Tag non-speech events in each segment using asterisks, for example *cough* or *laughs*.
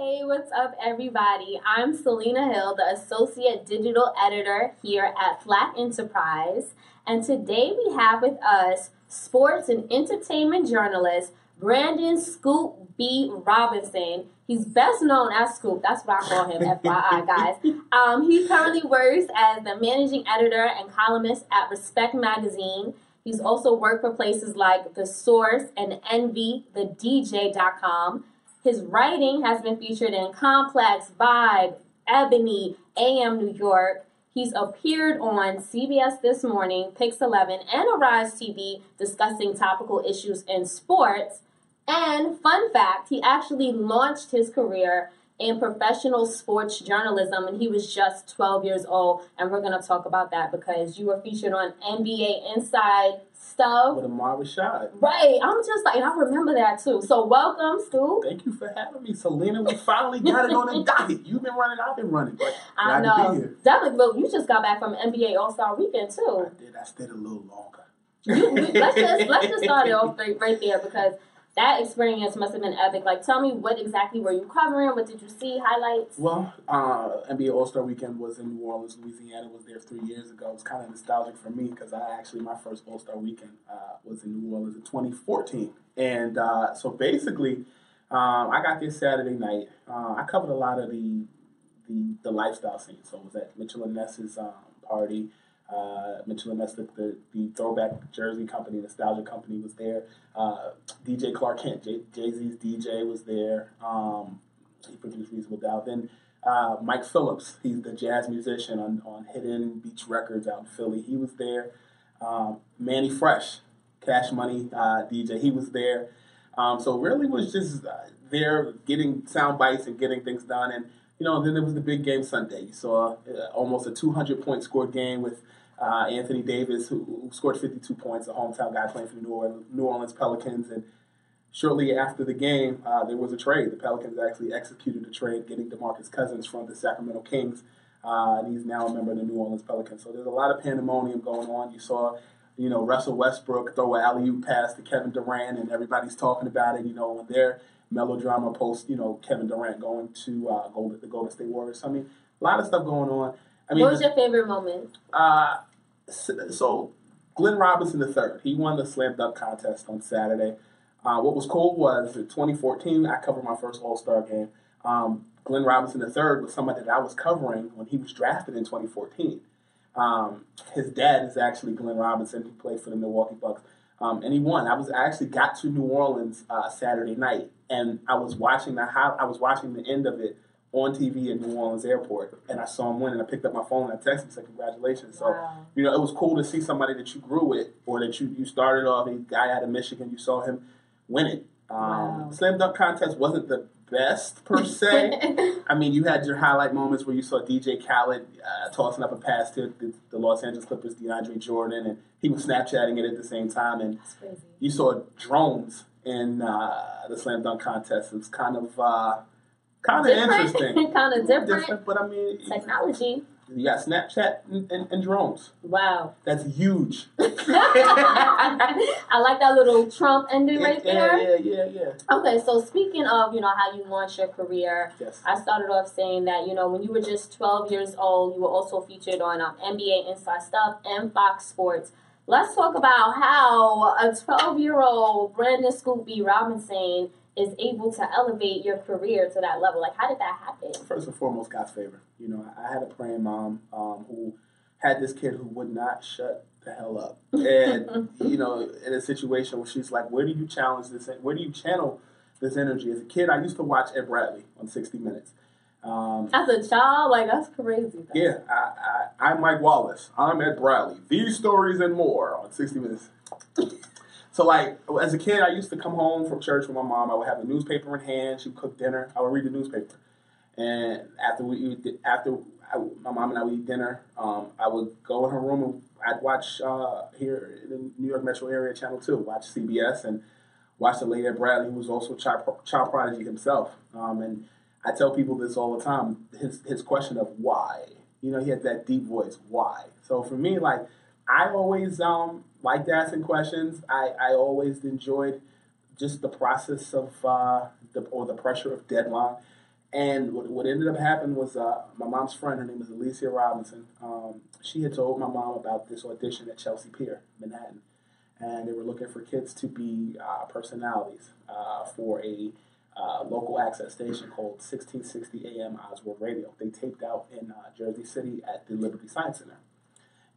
Hey, what's up, everybody? I'm Selena Hill, the Associate Digital Editor here at Black Enterprise. And today we have with us sports and entertainment journalist Brandon Scoop B. Robinson. He's best known as Scoop. That's what I call him, FYI, *laughs* guys. Um, he currently works as the managing editor and columnist at Respect Magazine. He's also worked for places like The Source and Envy, the DJ.com. His writing has been featured in Complex, Vibe, Ebony, AM New York. He's appeared on CBS This Morning, Pix 11, and Arise TV discussing topical issues in sports. And fun fact, he actually launched his career in professional sports journalism and he was just 12 years old. And we're going to talk about that because you were featured on NBA Inside Stuff. with Ahmad Rashad. Right, I'm just like, and I remember that too. So welcome, Stu. Thank you for having me, Selena. We finally got it on the *laughs* docket. You've been running, I've been running. But I know. Definitely, but you just got back from NBA All Star Weekend too. I did. I stayed a little longer. You, we- let's just let's just *laughs* start it off right, right there because that experience must have been epic. Like, tell me what exactly were you covering? What did you see? Highlights? Well, uh, NBA All Star Weekend was in New Orleans, Louisiana. Was there three years ago. It's kind of nostalgic for me because I actually my first All Star Weekend uh, was in New Orleans in 2014, and uh, so basically, um, I got there Saturday night. Uh, I covered a lot of the the, the lifestyle scene. So it was at Mitchell and Ness's um, party. Uh, Mitchell and the, the, throwback jersey company, nostalgia company, was there. Uh, DJ Clark Kent, Jay Z's DJ, was there. Um, he produced Reasonable Doubt. Then uh, Mike Phillips, he's the jazz musician on, on Hidden Beach Records out in Philly. He was there. Um, Mannie Fresh, Cash Money uh, DJ, he was there. Um, so really was just uh, there getting sound bites and getting things done. And, you know, then there was the big game Sunday. You saw uh, almost a 200 point scored game with uh, Anthony Davis, who, who scored 52 points, a hometown guy playing for the New Orleans, New Orleans Pelicans. And shortly after the game, uh, there was a trade. The Pelicans actually executed a trade, getting DeMarcus Cousins from the Sacramento Kings. Uh, and he's now a member of the New Orleans Pelicans. So there's a lot of pandemonium going on. You saw, you know, Russell Westbrook throw an alley oop pass to Kevin Durant, and everybody's talking about it. You know, when their melodrama post, you know, Kevin Durant going to uh, Golden, the Golden State Warriors. So, I mean, a lot of stuff going on. I mean, what was your favorite moment? uh, so Glenn Robinson III, he won the slam dunk contest on Saturday. Uh, what was cool was in 2014, I covered my first All Star game. Um, Glenn Robinson III was somebody that I was covering when he was drafted in 2014. Um, his dad is actually Glenn Robinson, who played for the Milwaukee Bucks, um, and he won. I was I actually got to New Orleans uh, Saturday night, and I was watching the I was watching the end of it on TV at New Orleans Airport, and I saw him win, and I picked up my phone and I texted him, said congratulations. So, Wow. you know, it was cool to see somebody that you grew with, or that you, you started off, a guy out of Michigan, you saw him win it. Um, Wow. Slam dunk contest wasn't the best per *laughs* se. I mean, you had your highlight moments where you saw DJ Khaled uh, tossing up a pass to the, the Los Angeles Clippers, DeAndre Jordan, and he was Snapchatting it at the same time, and you saw drones in uh, the slam dunk contest. It was kind of uh, Kind of interesting. *laughs* kind of different, Different, but I mean, technology. you got Snapchat and, and, and drones. Wow. That's huge. *laughs* *laughs* I like that little Trump ending right there. yeah, yeah, yeah. Okay, so speaking of, you know, how you launched your career, Yes. I started off saying that, you know, when you were just 12 years old, you were also featured on um, NBA Inside Stuff and Fox Sports. Let's talk about how a 12 year old Brandon Scoop B. Robinson is able to elevate your career to that level. Like, how did that happen? First and foremost, God's favor. You know, I had a praying mom um, who had this kid who would not shut the hell up. And, *laughs* you know, in a situation where she's like, where do you challenge this? Where do you channel this energy? As a kid, I used to watch Ed Bradley on 60 Minutes. Um, As a child, like, that's crazy. though. yeah, I, I, I'm Mike Wallace. I'm Ed Bradley. These stories and more on 60 Minutes. *laughs* So, like, as a kid, I used to come home from church with my mom. I would have the newspaper in hand. She would cook dinner. I would read the newspaper. And after we after I, my mom and I would eat dinner, um, I would go in her room and I'd watch uh, here in the New York metro area, Channel 2, watch CBS and watch the late Ed Bradley, who was also a child, child prodigy himself. Um, and I tell people this all the time his, his question of why. You know, he had that deep voice, why? So for me, like, I always um, liked asking questions. I, I always enjoyed just the process of uh, the or the pressure of deadline. And what, what ended up happening was uh, my mom's friend, her name is Alicia Robinson. Um, she had told my mom about this audition at Chelsea Pier, Manhattan, and they were looking for kids to be uh, personalities uh, for a uh, local access station called 1660 AM Oswald Radio. They taped out in uh, Jersey City at the Liberty Science Center.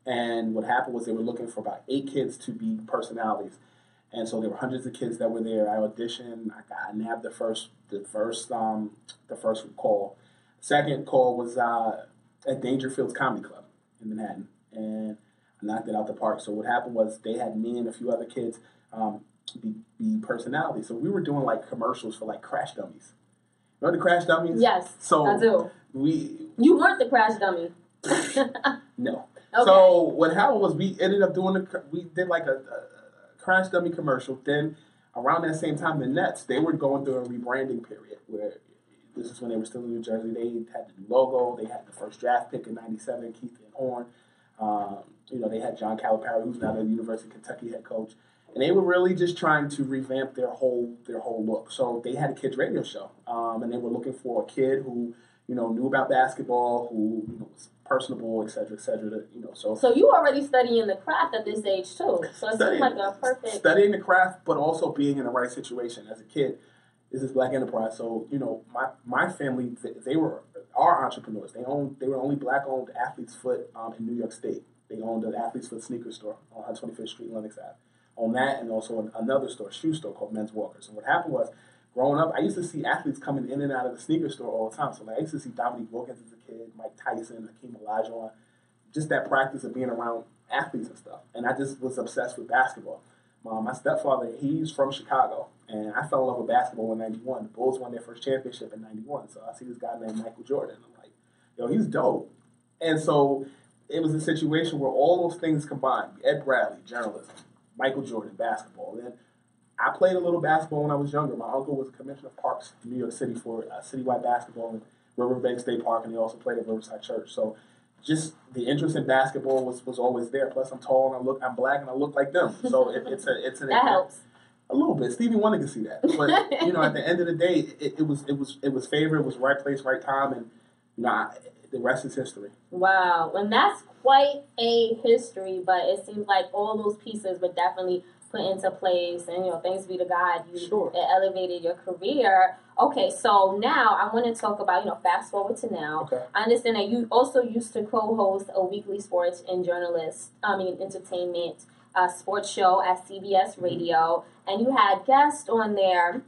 And what happened was they were looking for about eight kids to be personalities. And so there were hundreds of kids that were there. I auditioned. I got I nabbed the first the first um the first call. Second call was uh, at Dangerfields Comedy Club in Manhattan, and I knocked it out the park. So what happened was they had me and a few other kids um, be, be personalities. So we were doing like commercials for like Crash Dummies. You remember the Crash Dummies? Yes, So I do. we You weren't the crash dummy. *laughs* no. Okay. So what happened was we ended up doing the we did like a, a, crash dummy commercial. Then around that same time, the Nets they were going through a rebranding period where this is when they were still in New Jersey. They had the logo. They had the first draft pick in '97, Keith Van Horn. Um, you know, they had John Calipari, who's now the University of Kentucky head coach, and they were really just trying to revamp their whole their whole look. So they had a kids radio show, um, and they were looking for a kid who you know knew about basketball, who you know was personable, et cetera, et cetera. to- You know, so So you already studying the craft at this age too. So it seems like a perfect. studying the craft, but also being in the right situation as a kid. This is Black Enterprise, so you know my my family they, they were are entrepreneurs. They owned they were only black owned Athlete's Foot um, in New York State. They owned an Athlete's Foot sneaker store on 125th Street, Lenox Ave. On that, and also another store, shoe store called Men's Walkers. And what happened was, growing up, I used to see athletes coming in and out of the sneaker store all the time. So like, I used to see Dominique Wilkins as a kid, Mike Tyson, Hakeem Olajuwon, just that practice of being around athletes and stuff. And I just was obsessed with basketball. My, my stepfather, he's from Chicago, and I fell in love with basketball in '91. The Bulls won their first championship in '91, so I see this guy named Michael Jordan. I'm like, yo, he's dope. And so it was a situation where all those things combined: Ed Bradley, journalism, Michael Jordan, basketball. Then I played a little basketball when I was younger. My uncle was commissioner of parks in New York City for uh, citywide basketball in Riverbank State Park, and he also played at Riverside Church. So just the interest in basketball was, was always there. Plus, I'm tall and I look I'm black and I look like them. So it, *laughs* it's a it's an That helps. a little bit. Stevie Wonder can see that, but you know, at the end of the day, it, it was it was it was favor. It was right place, right time, and you know, I, the rest is history. Wow, and that's quite a history. But it seems like all those pieces were definitely put into place, and you know, thanks be to God, you Sure. it elevated your career. Okay, so now I want to talk about you know, fast forward to now. Okay. I understand that you also used to co-host a weekly sports and journalist, I mean, entertainment uh, sports show at CBS Radio, and you had guests on there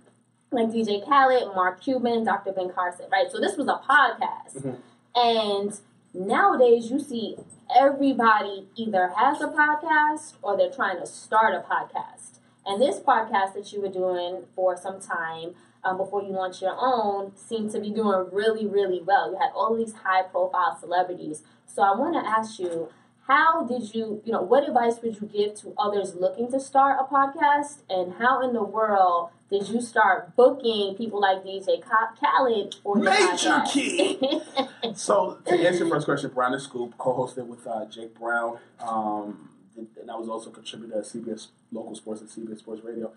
like DJ Khaled, Mark Cuban, Dr. Ben Carson, right? So this was a podcast. Mhm. And nowadays you see everybody either has a podcast or they're trying to start a podcast. And this podcast that you were doing for some time um, before you launched your own seemed to be doing really, really well. You had all these high profile celebrities. So I want to ask you, how did you, you know, what advice would you give to others looking to start a podcast? And how in the world did you start booking people like DJ Khaled for your Major key. *laughs* So to answer your first question, Brown and Scoop co-hosted with uh, Jake Brown, um, and I was also a contributor at CBS local sports and CBS Sports Radio.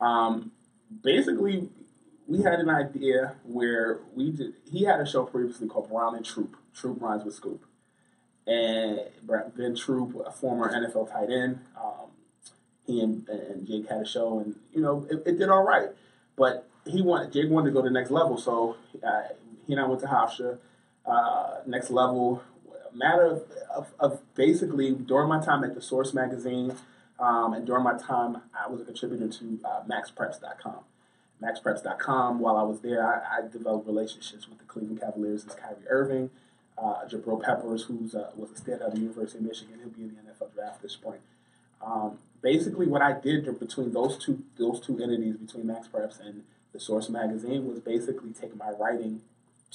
Um, basically, we had an idea where we did. He had a show previously called Brown and Troupe. Troupe rhymes with Scoop, and Ben Troupe, a former NFL tight end. Um, he and, and Jake had a show, and you know it, it did all right. But he wanted Jake wanted to go to the next level, so uh, he and I went to Hofstra. Uh, next level, matter of, of, of, basically during my time at the Source magazine, um, and during my time, I was a contributor to uh, MaxPreps.com. MaxPreps.com. While I was there, I, I, developed relationships with the Cleveland Cavaliers and Kyrie Irving, uh, Jabril Peppers, who uh, was a standout at the University of Michigan. He'll be in the NFL draft this spring. Um, basically, what I did between those two those two entities, between Max Preps and the Source magazine, was basically take my writing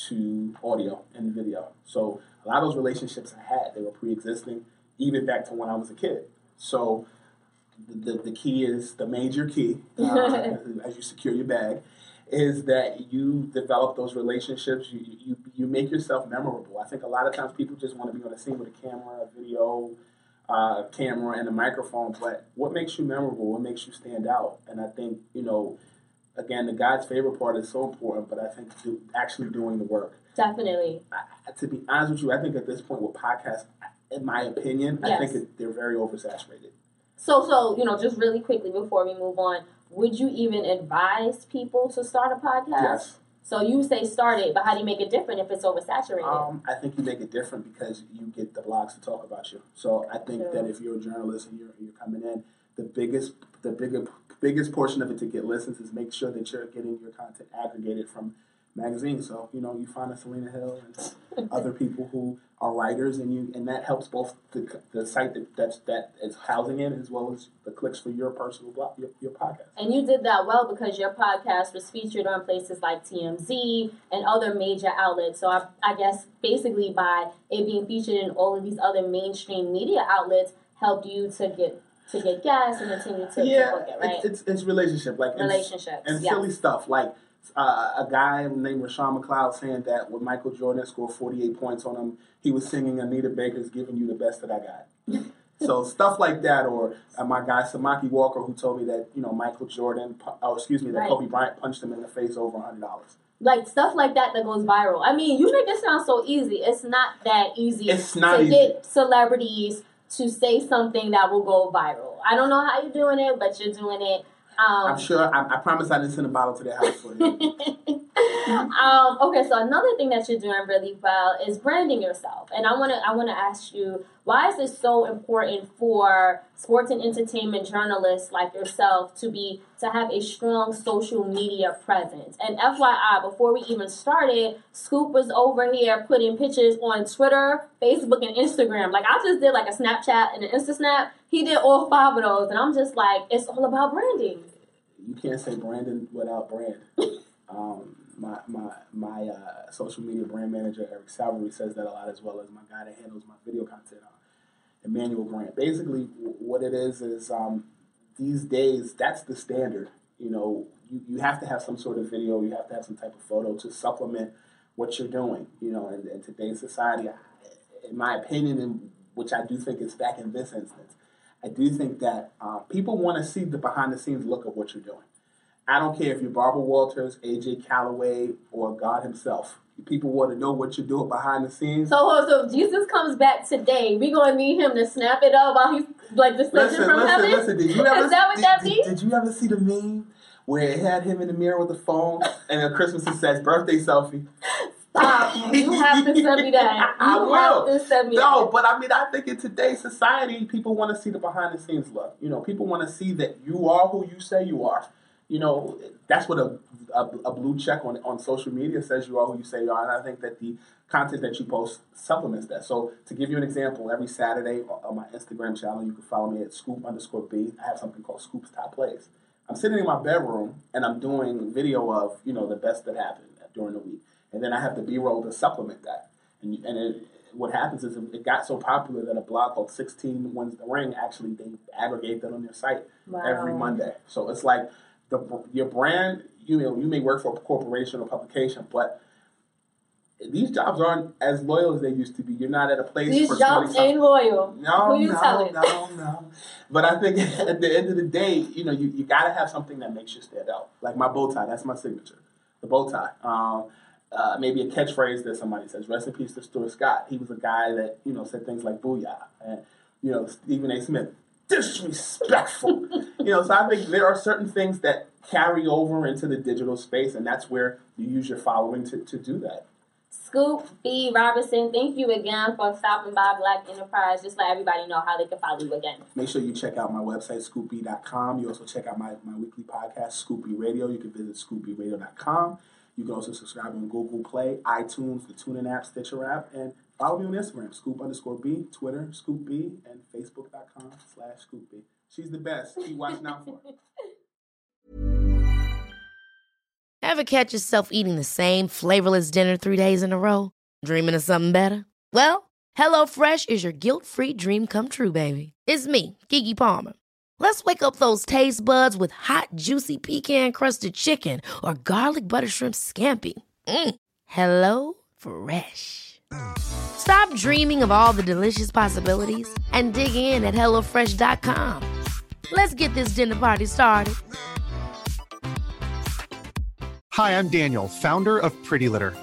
to audio and video. So a lot of those relationships I had, they were pre-existing, even back to when I was a kid. So the, the, the key is the major key uh, *laughs* as you secure your bag is that you develop those relationships. You, you you make yourself memorable. I think a lot of times people just want to be on the scene with a camera, a video, uh, camera, and a microphone. But what makes you memorable? What makes you stand out? And I think you know again, the God's favorite part is so important, but I think do, actually doing the work. Definitely. I, to be honest with you, I think at this point with podcasts, in my opinion, yes. I think it, they're very oversaturated. So, so you know, just really quickly before we move on, would you even advise people to start a podcast? Yes. So you say start it, but how do you make it different if it's oversaturated? Um, I think you make it different because you get the blogs to talk about you. So I think True. that if you're a journalist and you're, you're coming in, the biggest the bigger biggest portion of it to get listens is make sure that you're getting your content aggregated from magazines. So you know you find a Selena Hill and other people who are writers, and you and that helps both the, the site that that's, that is housing it as well as the clicks for your personal blog, your, your podcast. And you did that well because your podcast was featured on places like TMZ and other major outlets. So I, I guess basically by it being featured in all of these other mainstream media outlets helped you to get to get gas and continue to, yeah, it, right? It's, it's, it's relationship, like relationships, and yeah. silly stuff like uh, a guy named Roshown McLeod saying that when Michael Jordan scored 48 points on him, he was singing Anita Baker's "Giving You the Best That I Got." *laughs* so stuff like that, or uh, my guy Samaki Walker who told me that you know Michael Jordan, oh excuse me, that right. Kobe Bryant punched him in the face over hundred dollars. Like stuff like that that goes viral. I mean, you make it sound so easy. It's not that easy. It's not to easy. get celebrities to say something that will go viral. I don't know how you're doing it, but you're doing it. Um, I'm sure. I, I, promise I didn't send a bottle to their house for you. *laughs* um, okay, so another thing that you're doing really well is branding yourself, and I want to I want to ask you why is it so important for sports and entertainment journalists like yourself to be to have a strong social media presence? And FYI, before we even started, Scoop was over here putting pictures on Twitter, Facebook, and Instagram. Like I just did like a Snapchat and an Insta Snap. He did all five of those, and I'm just like, it's all about branding. You can't say branding without brand. *laughs* um, my my my uh, social media brand manager Eric Salvery says that a lot as well as my guy that handles my video content, Emmanuel Grant. Basically, what it is is um, these days that's the standard. You know, you, you have to have some sort of video, you have to have some type of photo to supplement what you're doing. You know, in, in today's society, in my opinion, and which I do think is back in this instance, I do think that uh, people want to see the behind the scenes look of what you're doing. I don't care if you're Barbara Walters, AJ Calloway, or God Himself. People want to know what you're doing behind the scenes. So, so if Jesus comes back today, we gonna need him to snap it up while he's like descending from listen, heaven. Listen, did you ever? Is that what did, that means? Did you ever see the meme where it had him in the mirror with the phone and at Christmas it says birthday selfie? Stop. *laughs* You have to send me that. You I will. have to send me no, that. but I mean, I think in today's society, people want to see the behind the scenes look. You know, people want to see that you are who you say you are you know, that's what a, a, a, blue check on, on social media says you are who you say you are. And I think that the content that you post supplements that. So to give you an example, every Saturday on my Instagram channel, you can follow me at scoop underscore B. I have something called Scoop's Top Plays. I'm sitting in my bedroom and I'm doing video of, you know, the best that happened during the week. And then I have the B-roll to supplement that. And, and it, what happens is it got so popular that a blog called 16 Wins the Ring actually they aggregate that on their site wow. every Monday. So it's like the your brand. You know, you may work for a corporation or publication, but these jobs aren't as loyal as they used to be. You're not at a place. These jobs ain't loyal. No, Who you no, telling? no, no. But I think *laughs* at the end of the day, you know, you, you got to have something that makes you stand out. Like my bow tie, that's my signature. The bow tie. Um, uh, maybe a catchphrase that somebody says. Rest in peace to Stuart Scott. He was a guy that you know said things like "booyah" and you know Stephen A. Smith, disrespectful. *laughs* you know, so I think there are certain things that carry over into the digital space, and that's where you use your following to, to do that. Scoop B. Robinson, thank you again for stopping by Black Enterprise. Just let everybody know how they can follow you again. Make sure you check out my website, scoopy.com. You also check out my, my weekly podcast, Scoopy Radio. You can visit scoopyradio.com. You can also subscribe on Google Play, iTunes, the TuneIn app, Stitcher app, and follow me on Instagram, scoop underscore B, Twitter, scoop B, and Facebook.com slash scoop B. She's the best. Keep watching out for her. *laughs* Ever catch yourself eating the same flavorless dinner three days in a row? Dreaming of something better? Well, HelloFresh is your guilt-free dream come true, baby. It's me, Keke Palmer. Let's wake up those taste buds with hot, juicy pecan-crusted chicken or garlic butter shrimp scampi. Mm. Hello Fresh. Stop dreaming of all the delicious possibilities and dig in at HelloFresh.com. Let's get this dinner party started. Hi, I'm Daniel, founder of Pretty Litter.